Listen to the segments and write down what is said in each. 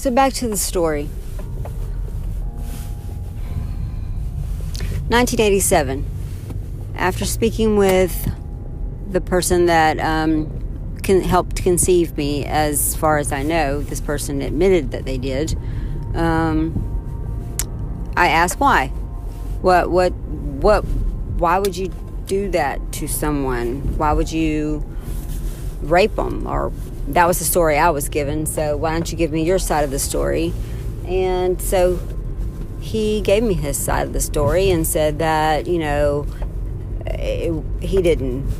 So back to the story. 1987. After speaking with the person that um, can, helped conceive me, as far as I know, this person admitted that they did. Um, I asked why. What? What? What? Why would you do that to someone? Why would you rape them? Or that was the story I was given. So why don't you give me your side of the story? And so he gave me his side of the story and said that you know it, he didn't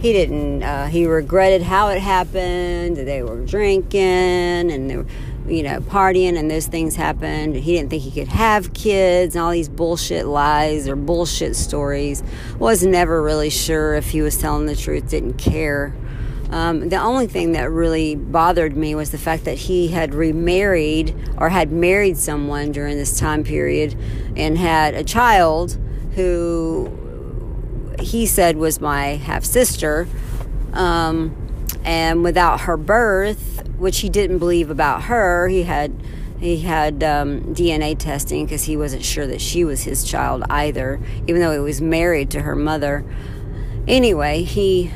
he didn't uh, he regretted how it happened they were drinking and they were you know partying and those things happened he didn't think he could have kids and all these bullshit lies or bullshit stories was never really sure if he was telling the truth didn't care um, the only thing that really bothered me was the fact that he had remarried or had married someone during this time period and had a child who he said was my half sister. Um, and without her birth, which he didn't believe about her, he had he had um, DNA testing because he wasn't sure that she was his child either, even though he was married to her mother. Anyway, he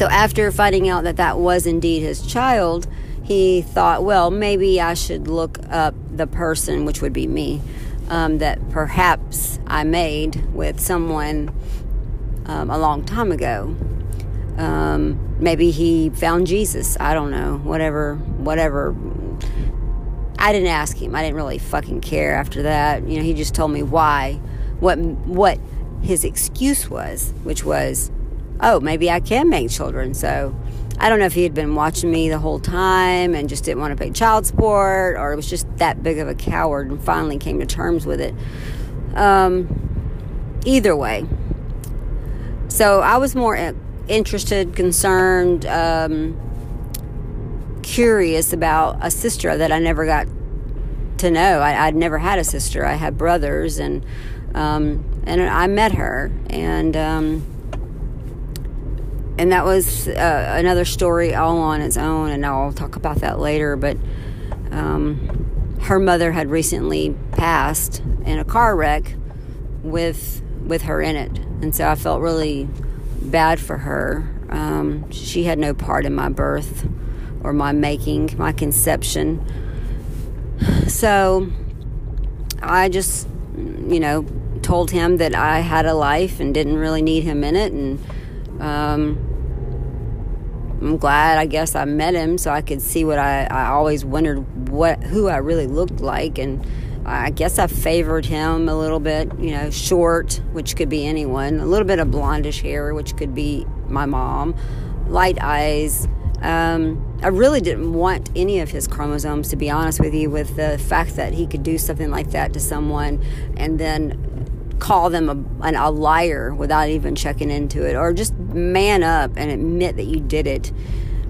so after finding out that that was indeed his child, he thought, well, maybe I should look up the person, which would be me, um, that perhaps I made with someone um, a long time ago. Um, maybe he found Jesus. I don't know. Whatever, whatever. I didn't ask him. I didn't really fucking care after that. You know, he just told me why, what, what his excuse was, which was oh, maybe I can make children. So I don't know if he had been watching me the whole time and just didn't want to pay child support or was just that big of a coward and finally came to terms with it. Um, either way. So I was more interested, concerned, um, curious about a sister that I never got to know. I, would never had a sister. I had brothers, and um, and I met her, and um, and that was uh, another story all on its own, and I'll talk about that later. But um, her mother had recently passed in a car wreck with with her in it, and so I felt really bad for her. Um, she had no part in my birth or my making, my conception. So I just, you know, told him that I had a life and didn't really need him in it, and um, I'm glad I guess I met him so I could see what I, I always wondered what who I really looked like and I guess I favored him a little bit, you know, short, which could be anyone, a little bit of blondish hair, which could be my mom, light eyes. Um, I really didn't want any of his chromosomes, to be honest with you, with the fact that he could do something like that to someone and then call them a, an, a liar without even checking into it, or just man up and admit that you did it.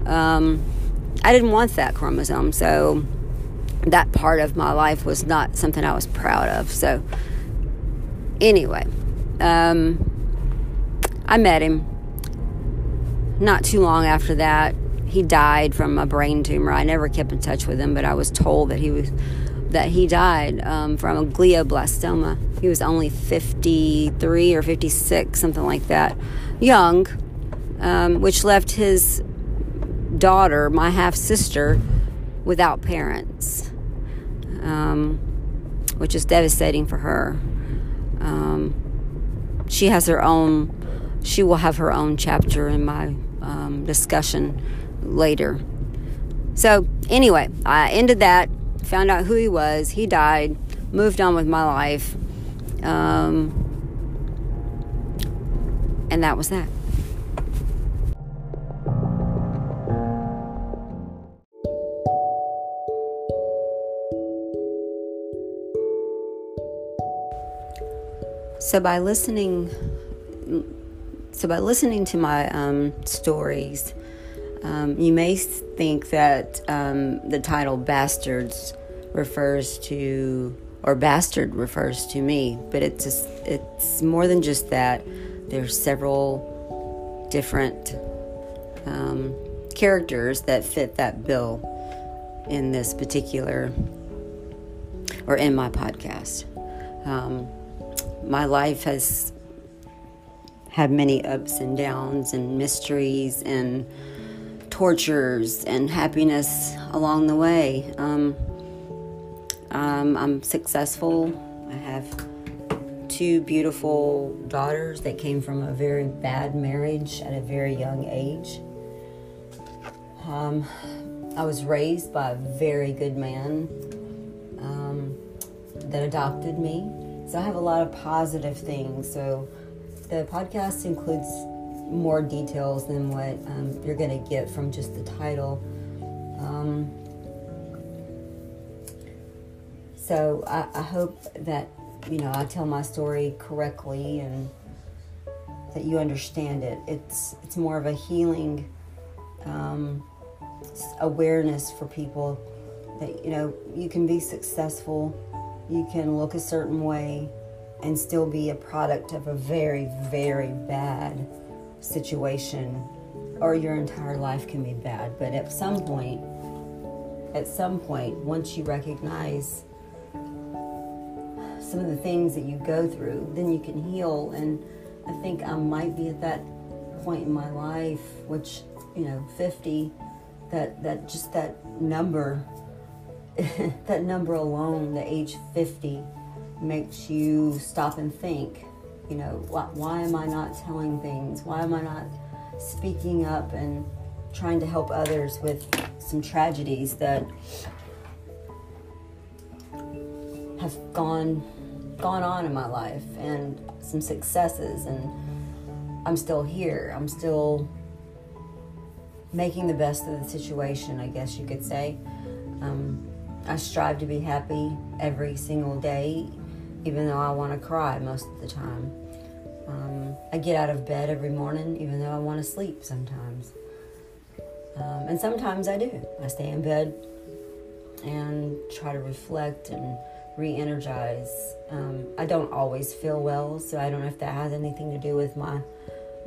Um, I didn't want that chromosome, so that part of my life was not something I was proud of. So, anyway, um, I met him. Not too long after that, he died from a brain tumor. I never kept in touch with him, but I was told that he was that he died um, from a glioblastoma. He was only 53 or 56, something like that, young, um, which left his daughter, my half sister, without parents, um, which is devastating for her. Um, she has her own, she will have her own chapter in my um, discussion later. So, anyway, I ended that found out who he was. He died, moved on with my life. Um, and that was that. So by listening, so by listening to my um, stories, um, you may think that um, the title "Bastards" refers to, or bastard refers to me, but it's just, it's more than just that. There's several different um, characters that fit that bill. in this particular or in my podcast. Um, my life has had many ups and downs and mysteries and tortures and happiness along the way. Um, um, I'm successful. I have two beautiful daughters that came from a very bad marriage at a very young age. Um, I was raised by a very good man um, that adopted me. So I have a lot of positive things. So the podcast includes more details than what um, you're going to get from just the title. Um, so I, I, hope that you know I tell my story correctly and that you understand it. It's it's more of a healing um, awareness for people that you know you can be successful, you can look a certain way, and still be a product of a very very bad situation, or your entire life can be bad. But at some point, at some point, once you recognize some of the things that you go through, then you can heal. And I think I might be at that point in my life, which you know, 50, that that just that number, that number alone, the age 50, makes you stop and think. You know, why, why am I not telling things? Why am I not speaking up and trying to help others with some tragedies that have gone gone on in my life and some successes and I'm still here. I'm still making the best of the situation, I guess you could say. Um, I strive to be happy every single day, even though I want to cry most of the time. Um, I get out of bed every morning, even though I want to sleep sometimes. Um, and sometimes I do. I stay in bed and try to reflect and re-energize. Um, I don't always feel well, so I don't know if that has anything to do with my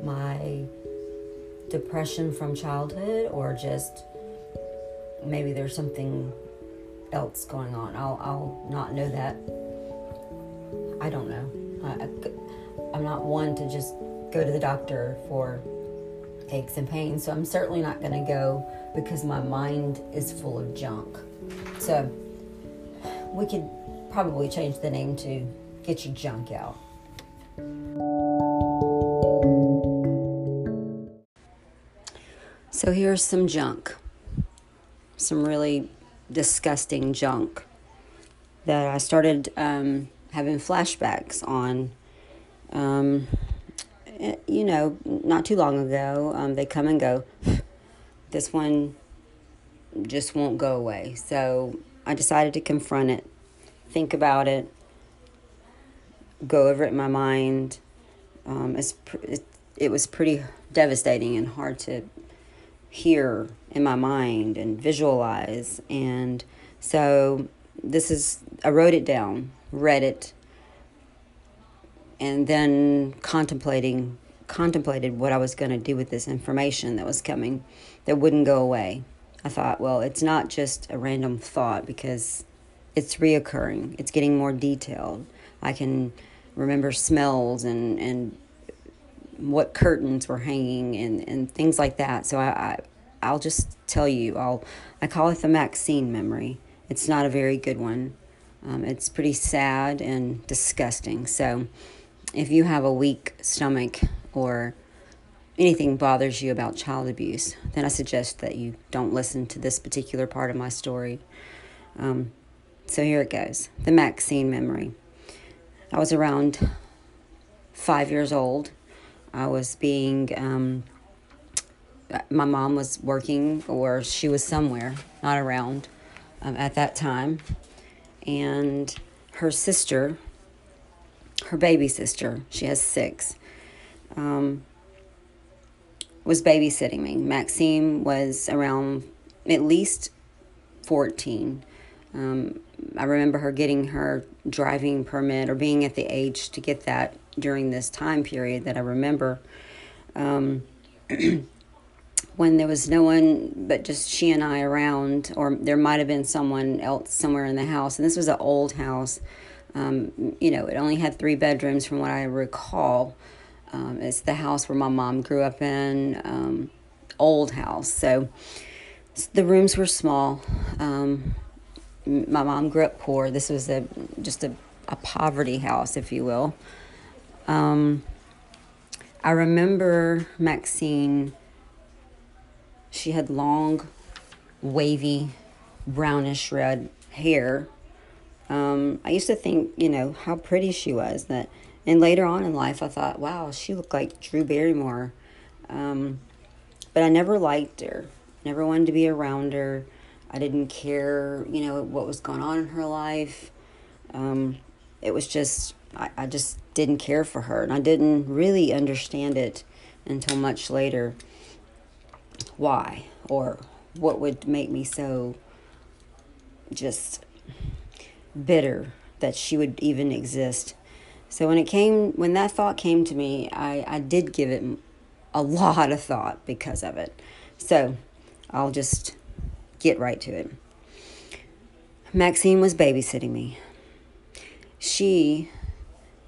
my depression from childhood or just maybe there's something else going on. I'll I'll not know that. I don't know. I, I'm not one to just go to the doctor for aches and pains, so I'm certainly not going to go because my mind is full of junk. So we could probably change the name to Get Your Junk Out. So here's some junk. Some really disgusting junk that I started um, having flashbacks on. Um, eh, you know, not too long ago. Um, they come and go. This one just won't go away. So I decided to confront it think about it, go over it in my mind. Um, it's, it, it was pretty devastating and hard to hear in my mind and visualize. And so this is, I wrote it down, read it, and then contemplating contemplated what I was going to do with this information that was coming that wouldn't go away. I thought, well, it's not just a random thought because it's reoccurring. It's getting more detailed. I can remember smells and and what curtains were hanging and, and things like that. So I, I I'll just tell you. I'll I call it the Maxine memory. It's not a very good one. Um, it's pretty sad and disgusting. So if you have a weak stomach or anything bothers you about child abuse, then I suggest that you don't listen to this particular part of my story. Um, so here it goes the Maxine memory. I was around five years old. I was being, um, my mom was working or she was somewhere, not around um, at that time. And her sister, her baby sister, she has six, um, was babysitting me. Maxine was around at least 14. Um, I remember her getting her driving permit or being at the age to get that during this time period that I remember. Um, when there was no one but just she and I around, or there might have been someone else somewhere in the house. And this was an old house. Um, you know, it only had three bedrooms from what I recall. Um, it's the house where my mom grew up in, um, old house. So the rooms were small. Um, my mom grew up poor. This was a just a, a poverty house, if you will. Um, I remember Maxine she had long, wavy, brownish red hair. Um, I used to think, you know, how pretty she was. That, and later on in life, I thought, wow, she looked like Drew Barrymore. Um, but I never liked her. Never wanted to be around her. I didn't care, you know, what was going on in her life. Um, it was just, I, I just didn't care for her. And I didn't really understand it until much later why or what would make me so just bitter that she would even exist. So when it came, when that thought came to me, I, I did give it a lot of thought because of it. So I'll just get right to it. Maxine was babysitting me. She,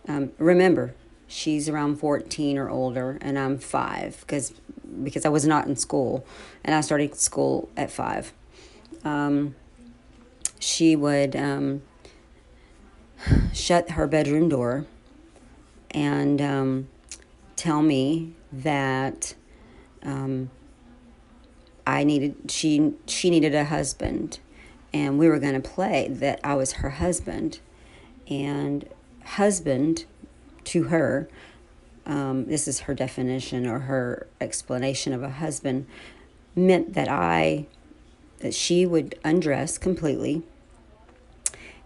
um, remember, she's around 14 or older, and I'm five because because I was not in school, and I started school at five. Um, she would um, shut her bedroom door and um, tell me that um, I needed she she needed a husband, and we were going to play that I was her husband, and husband to her um, this is her definition or her explanation of a husband, meant that I, that she would undress completely.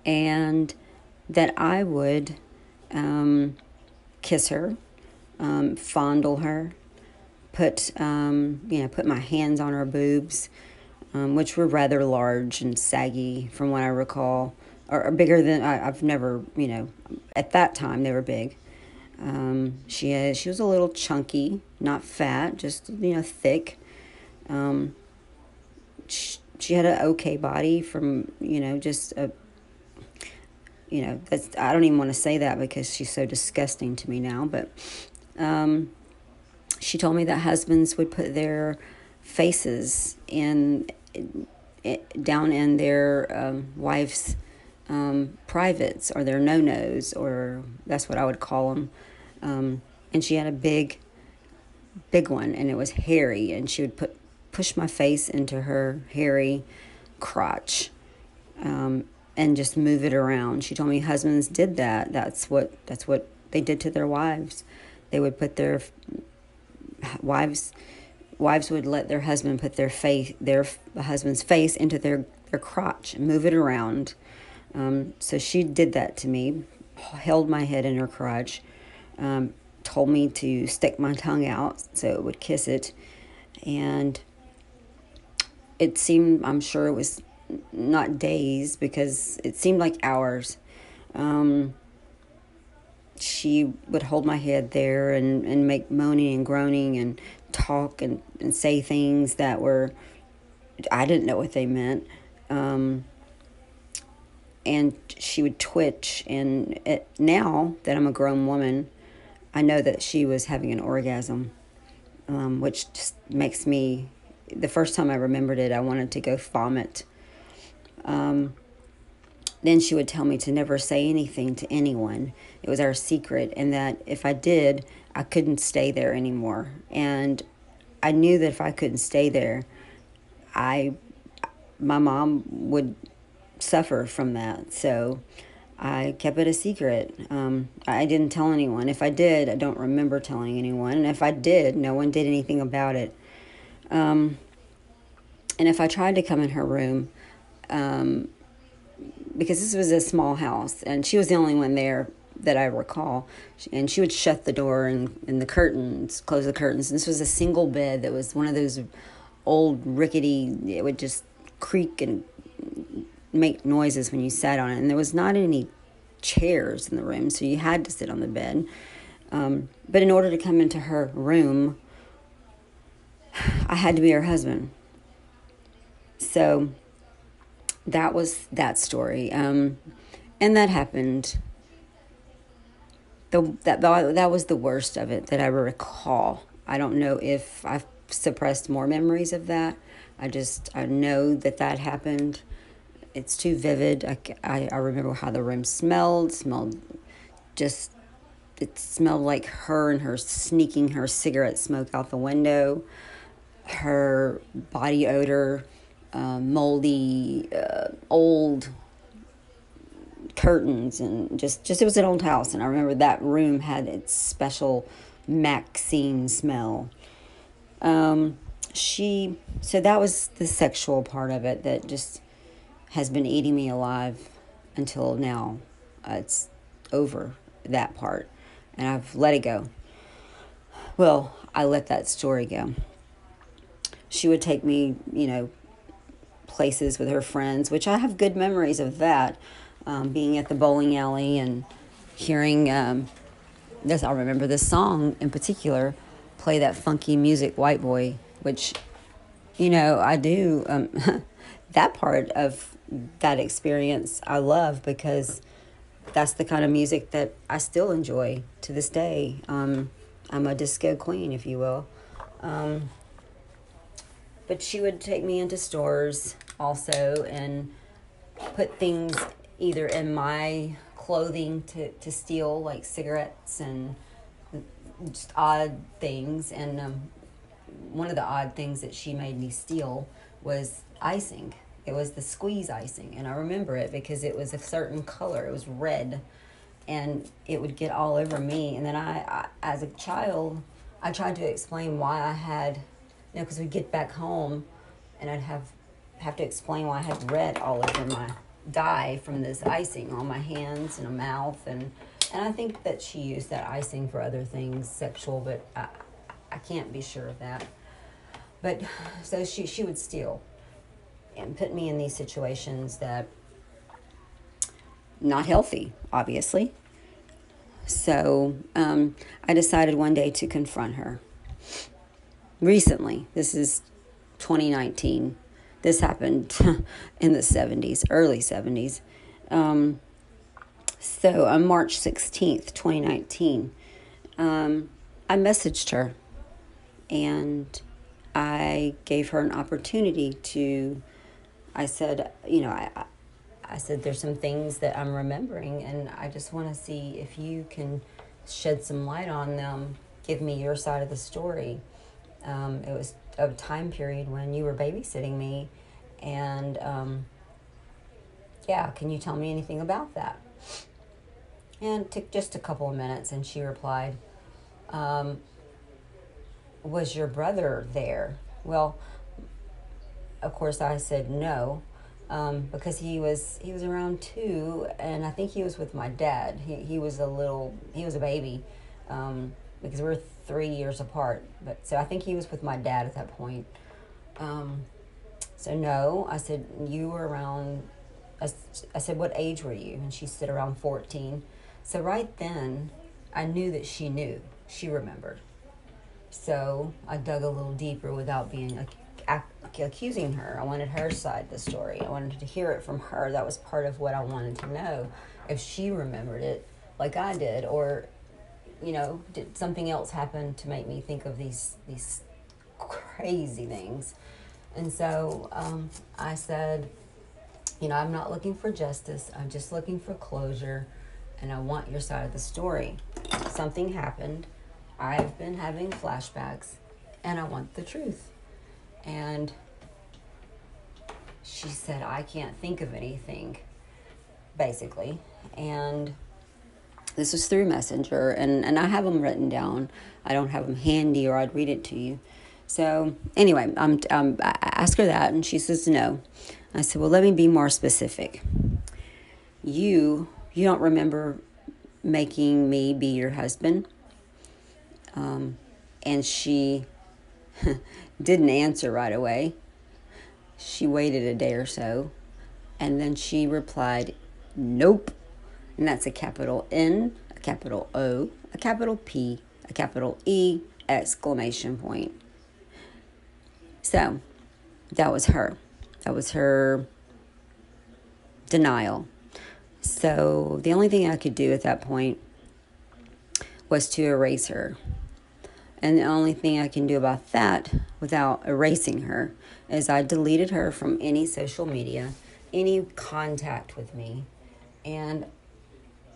And that I would um, kiss her, um, fondle her, put, um, you know, put my hands on her boobs, um, which were rather large and saggy from what I recall, or, or bigger than I, I've never, you know, at that time they were big. Um, she had, she was a little chunky, not fat, just you know thick. Um, she, she had an okay body from you know just a you know that's I don't even want to say that because she's so disgusting to me now. But um, she told me that husbands would put their faces in, in down in their um, wives' um, privates or their no nos, or that's what I would call them. Um, and she had a big, big one, and it was hairy. And she would put push my face into her hairy crotch, um, and just move it around. She told me husbands did that. That's what that's what they did to their wives. They would put their wives wives would let their husband put their face their husband's face into their their crotch and move it around. Um, so she did that to me, held my head in her crotch, um, told me to stick my tongue out so it would kiss it. And it seemed, I'm sure it was not days because it seemed like hours. Um, she would hold my head there and, and make moaning and groaning and talk and, and say things that were, I didn't know what they meant. Um, and she would twitch. And it, now that I'm a grown woman, I know that she was having an orgasm, um, which just makes me. The first time I remembered it, I wanted to go vomit. Um, then she would tell me to never say anything to anyone. It was our secret, and that if I did, I couldn't stay there anymore. And I knew that if I couldn't stay there, I, my mom would suffer from that. So I kept it a secret. Um, I didn't tell anyone. If I did, I don't remember telling anyone. And if I did, no one did anything about it. Um, and if I tried to come in her room, um, because this was a small house and she was the only one there that I recall, and she would shut the door and, and the curtains, close the curtains. And this was a single bed that was one of those old rickety, it would just creak and make noises when you sat on it. And there was not any chairs in the room, so you had to sit on the bed. Um, but in order to come into her room, I had to be her husband. So that was that story. Um, and that happened. The, that, that was the worst of it that I recall. I don't know if I've suppressed more memories of that. I just, I know that that happened. It's too vivid. I, I, I remember how the room smelled, smelled just, it smelled like her and her sneaking her cigarette smoke out the window her body odor, uh, moldy, uh, old curtains, and just just it was an old house. And I remember that room had its special Maxine smell. Um, she so that was the sexual part of it that just has been eating me alive until now. Uh, it's over that part, and I've let it go. Well, I let that story go she would take me, you know, places with her friends, which I have good memories of that. Um, being at the bowling alley and hearing um, this, I remember this song in particular, play that funky music, White Boy, which, you know, I do. Um, that part of that experience I love because that's the kind of music that I still enjoy to this day. Um, I'm a disco queen, if you will. Um, but she would take me into stores also and put things either in my clothing to, to steal, like cigarettes and just odd things. And um, one of the odd things that she made me steal was icing. It was the squeeze icing. And I remember it because it was a certain color, it was red. And it would get all over me. And then I, I as a child, I tried to explain why I had you know, because we'd get back home and I'd have have to explain why I had red all over my dye from this icing on my hands and a mouth and and I think that she used that icing for other things sexual, but I I can't be sure of that. But so she she would steal and put me in these situations that not healthy, obviously. So um, I decided one day to confront her recently. This is 2019. This happened in the 70s, early 70s. Um, so on March 16th, 2019, um, I messaged her and I gave her an opportunity to. I said, you know, I, I said, there's some things that I'm remembering, and I just want to see if you can shed some light on them. Give me your side of the story. Um, it was a time period when you were babysitting me, and um, yeah, can you tell me anything about that? And it took just a couple of minutes, and she replied, um, Was your brother there? Well, of course, I said no. Um, because he was he was around two, and I think he was with my dad. He he was a little he was a baby, um, because we're three years apart. But so I think he was with my dad at that point. Um, so no, I said you were around. I, I said what age were you? And she said around fourteen. So right then, I knew that she knew. She remembered. So I dug a little deeper without being accusing her. I wanted her side of the story. I wanted to hear it from her. That was part of what I wanted to know. If she remembered it like I did, or you know, did something else happen to make me think of these these crazy things? And so um, I said, you know, I'm not looking for justice. I'm just looking for closure, and I want your side of the story. Something happened. I've been having flashbacks, and I want the truth. And she said, I can't think of anything, basically. And this was through Messenger, and, and I have them written down. I don't have them handy, or I'd read it to you. So anyway, I'm, um, I asked her that, and she says no. I said, well, let me be more specific. You you don't remember making me be your husband, um, and she didn't answer right away. She waited a day or so, and then she replied, "Nope." And that's a capital N, a capital O, a capital P, a capital E, exclamation point. So that was her. That was her denial. So the only thing I could do at that point was to erase her. And the only thing I can do about that without erasing her is I deleted her from any social media, any contact with me. And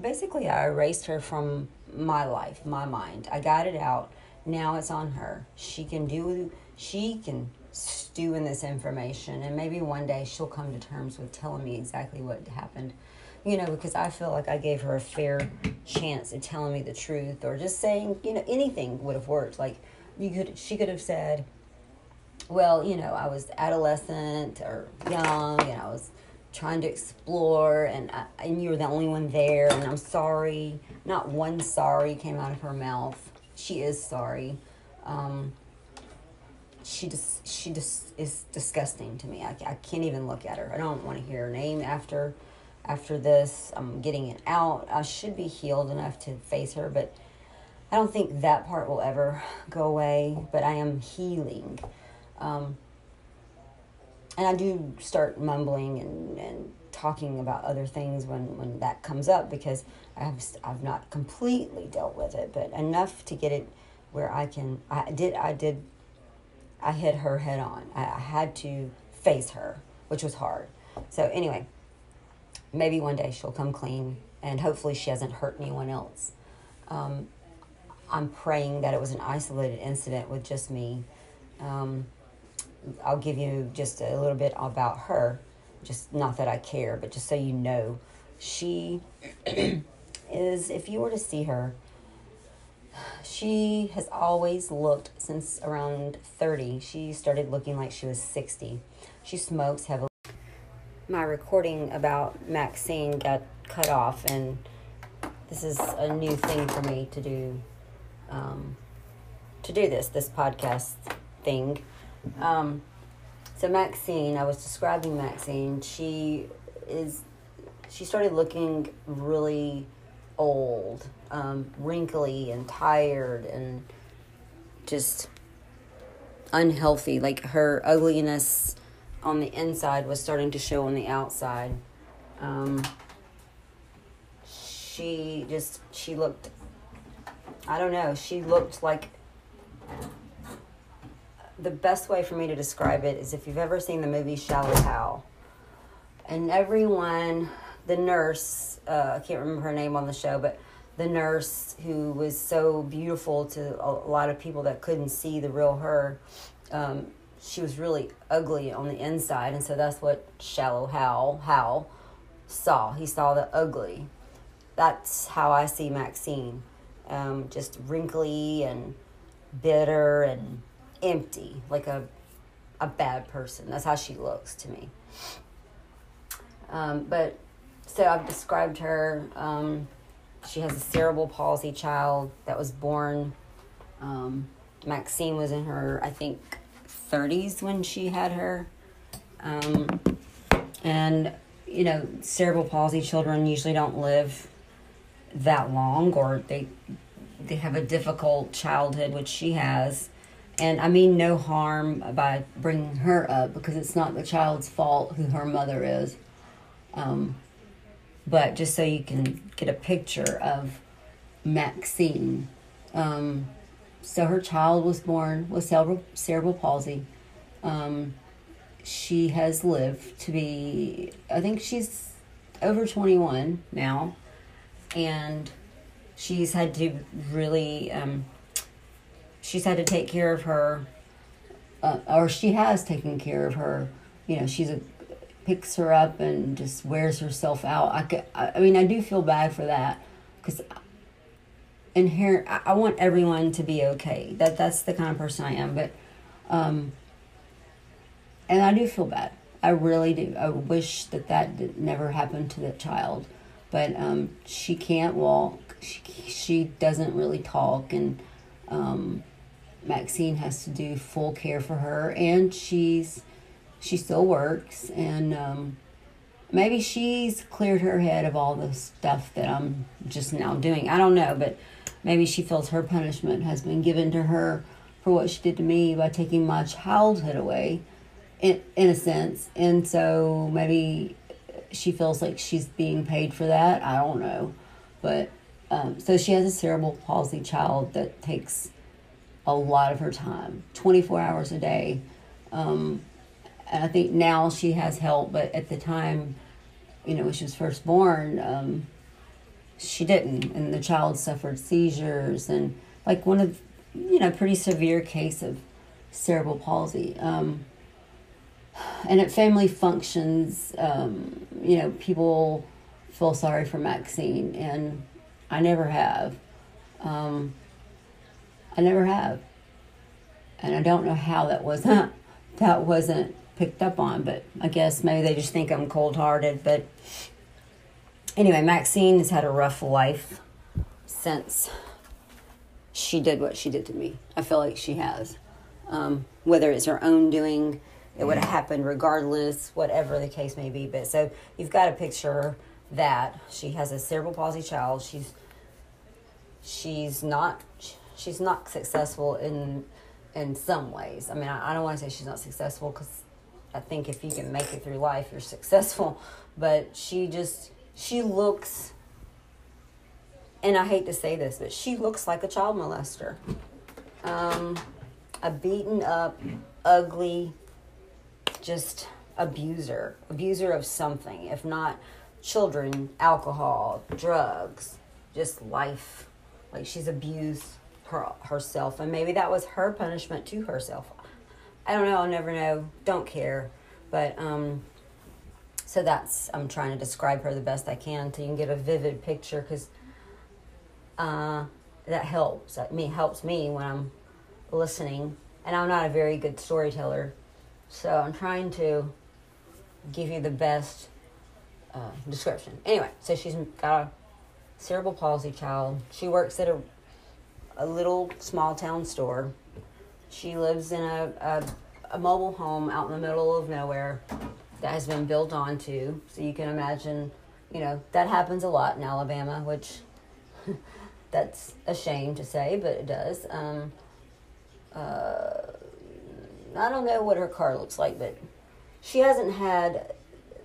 basically, I erased her from my life, my mind. I got it out. Now it's on her. She can do, she can stew in this information, and maybe one day she'll come to terms with telling me exactly what happened. You know, because I feel like I gave her a fair chance at telling me the truth, or just saying, you know, anything would have worked. Like, you could, she could have said, well, you know, I was adolescent or young, and I was trying to explore, and I, and you were the only one there, and I'm sorry. Not one sorry came out of her mouth. She is sorry. Um, she just she just is disgusting to me. I, I can't even look at her. I don't want to hear her name after after this. I'm getting it out. I should be healed enough to face her, but I don't think that part will ever go away. But I am healing. Um, and I do start mumbling and, and talking about other things when, when that comes up because I have I've not completely dealt with it, but enough to get it where I can. I did I did. I hit her head on. I, I had to face her, which was hard. So anyway, maybe one day she'll come clean, and hopefully she hasn't hurt anyone else. Um, I'm praying that it was an isolated incident with just me. Um, I'll give you just a little bit about her. Just not that I care, but just so you know, she is. If you were to see her, she has always looked since around 30. She started looking like she was 60. She smokes heavily. My recording about Maxine got cut off, and this is a new thing for me to do. Um, to do this, this podcast thing. Um, so Maxine, I was describing Maxine. She is, she started looking really old, um, wrinkly and tired and just unhealthy. Like her ugliness on the inside was starting to show on the outside. Um, she just, she looked, I don't know, she looked like the best way for me to describe it is if you've ever seen the movie Shallow Hal, and everyone, the nurse, uh, I can't remember her name on the show, but the nurse who was so beautiful to a lot of people that couldn't see the real her, um, she was really ugly on the inside, and so that's what Shallow Hal Hal saw. He saw the ugly. That's how I see Maxine, um, just wrinkly and bitter and empty, like a a bad person. That's how she looks to me. Um, but so I've described her. Um, she has a cerebral palsy child that was born. Um, Maxine was in her, I think, 30s when she had her. Um, and, you know, cerebral palsy children usually don't live that long or they they have a difficult childhood, which she has. And I mean no harm by bringing her up because it's not the child's fault who her mother is. Um, but just so you can get a picture of Maxine. Um, so her child was born with cerebral, cerebral palsy. Um, she has lived to be, I think she's over 21 now. And she's had to really um, she's had to take care of her, uh, or she has taken care of her. You know, she's a picks her up and just wears herself out. I could, I mean, I do feel bad for that because inherent. I want everyone to be okay. That that's the kind of person I am. But, um, and I do feel bad. I really do. I wish that that never happened to that child. But um, she can't walk. She she doesn't really talk, and um, Maxine has to do full care for her, and she's she still works, and um, maybe she's cleared her head of all the stuff that I'm just now doing. I don't know, but maybe she feels her punishment has been given to her for what she did to me by taking my childhood away, in in a sense, and so maybe she feels like she's being paid for that. I don't know, but um, so she has a cerebral palsy child that takes a lot of her time, twenty four hours a day. Um, and I think now she has help, but at the time, you know, when she was first born, um, she didn't, and the child suffered seizures and like one of, you know, pretty severe case of cerebral palsy. Um, and at family functions, um, you know, people feel sorry for Maxine, and I never have. Um, I never have, and I don't know how that wasn't that wasn't picked up on, but I guess maybe they just think I'm cold hearted. But anyway, Maxine has had a rough life since she did what she did to me. I feel like she has. Um, whether it's her own doing, it would have happened regardless, whatever the case may be. But so you've got to picture that she has a cerebral palsy child. She's she's not she's not successful in in some ways. I mean, I, I don't want to say she's not successful because I think if you can make it through life, you're successful. But she just she looks and I hate to say this, but she looks like a child molester. Um, a beaten up, ugly, just abuser, abuser of something, if not children, alcohol, drugs, just life. Like she's abused her herself, and maybe that was her punishment to herself. I don't know. I'll never know. Don't care. But um, so that's I'm trying to describe her the best I can, so you can get a vivid picture because uh, that helps. That me helps me when I'm listening, and I'm not a very good storyteller, so I'm trying to give you the best uh, description. Anyway, so she's got a cerebral palsy child. She works at a a little small town store. She lives in a, a, a mobile home out in the middle of nowhere that has been built onto. So you can imagine, you know, that happens a lot in Alabama, which that's a shame to say, but it does. Um, uh, I don't know what her car looks like, but she hasn't had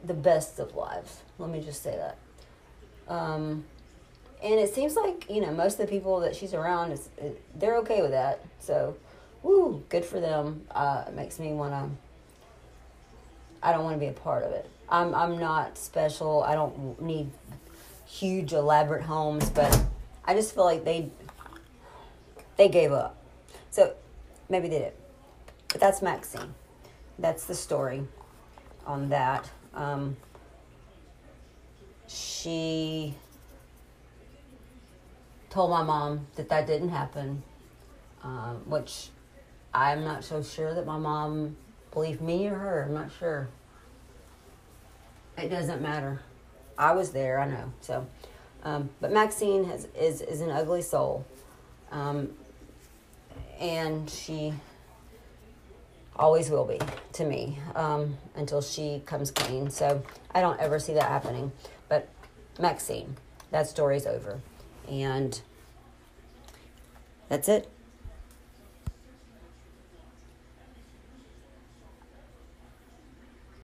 the best of lives. Let me just say that. Um, and it seems like you know most of the people that she's around is they're okay with that. So, woo, good for them. Uh, it makes me want to. I don't want to be a part of it. I'm I'm not special. I don't need huge elaborate homes, but I just feel like they they gave up. So maybe they did. But that's Maxine. That's the story on that. Um, she told my mom that that didn't happen, um, which I'm not so sure that my mom believed me or her. I'm not sure. It doesn't matter. I was there, I know. So, um, but Maxine has, is is an ugly soul, um, and she always will be to me um, until she comes clean. So I don't ever see that happening. But Maxine, that story's over. And that's it.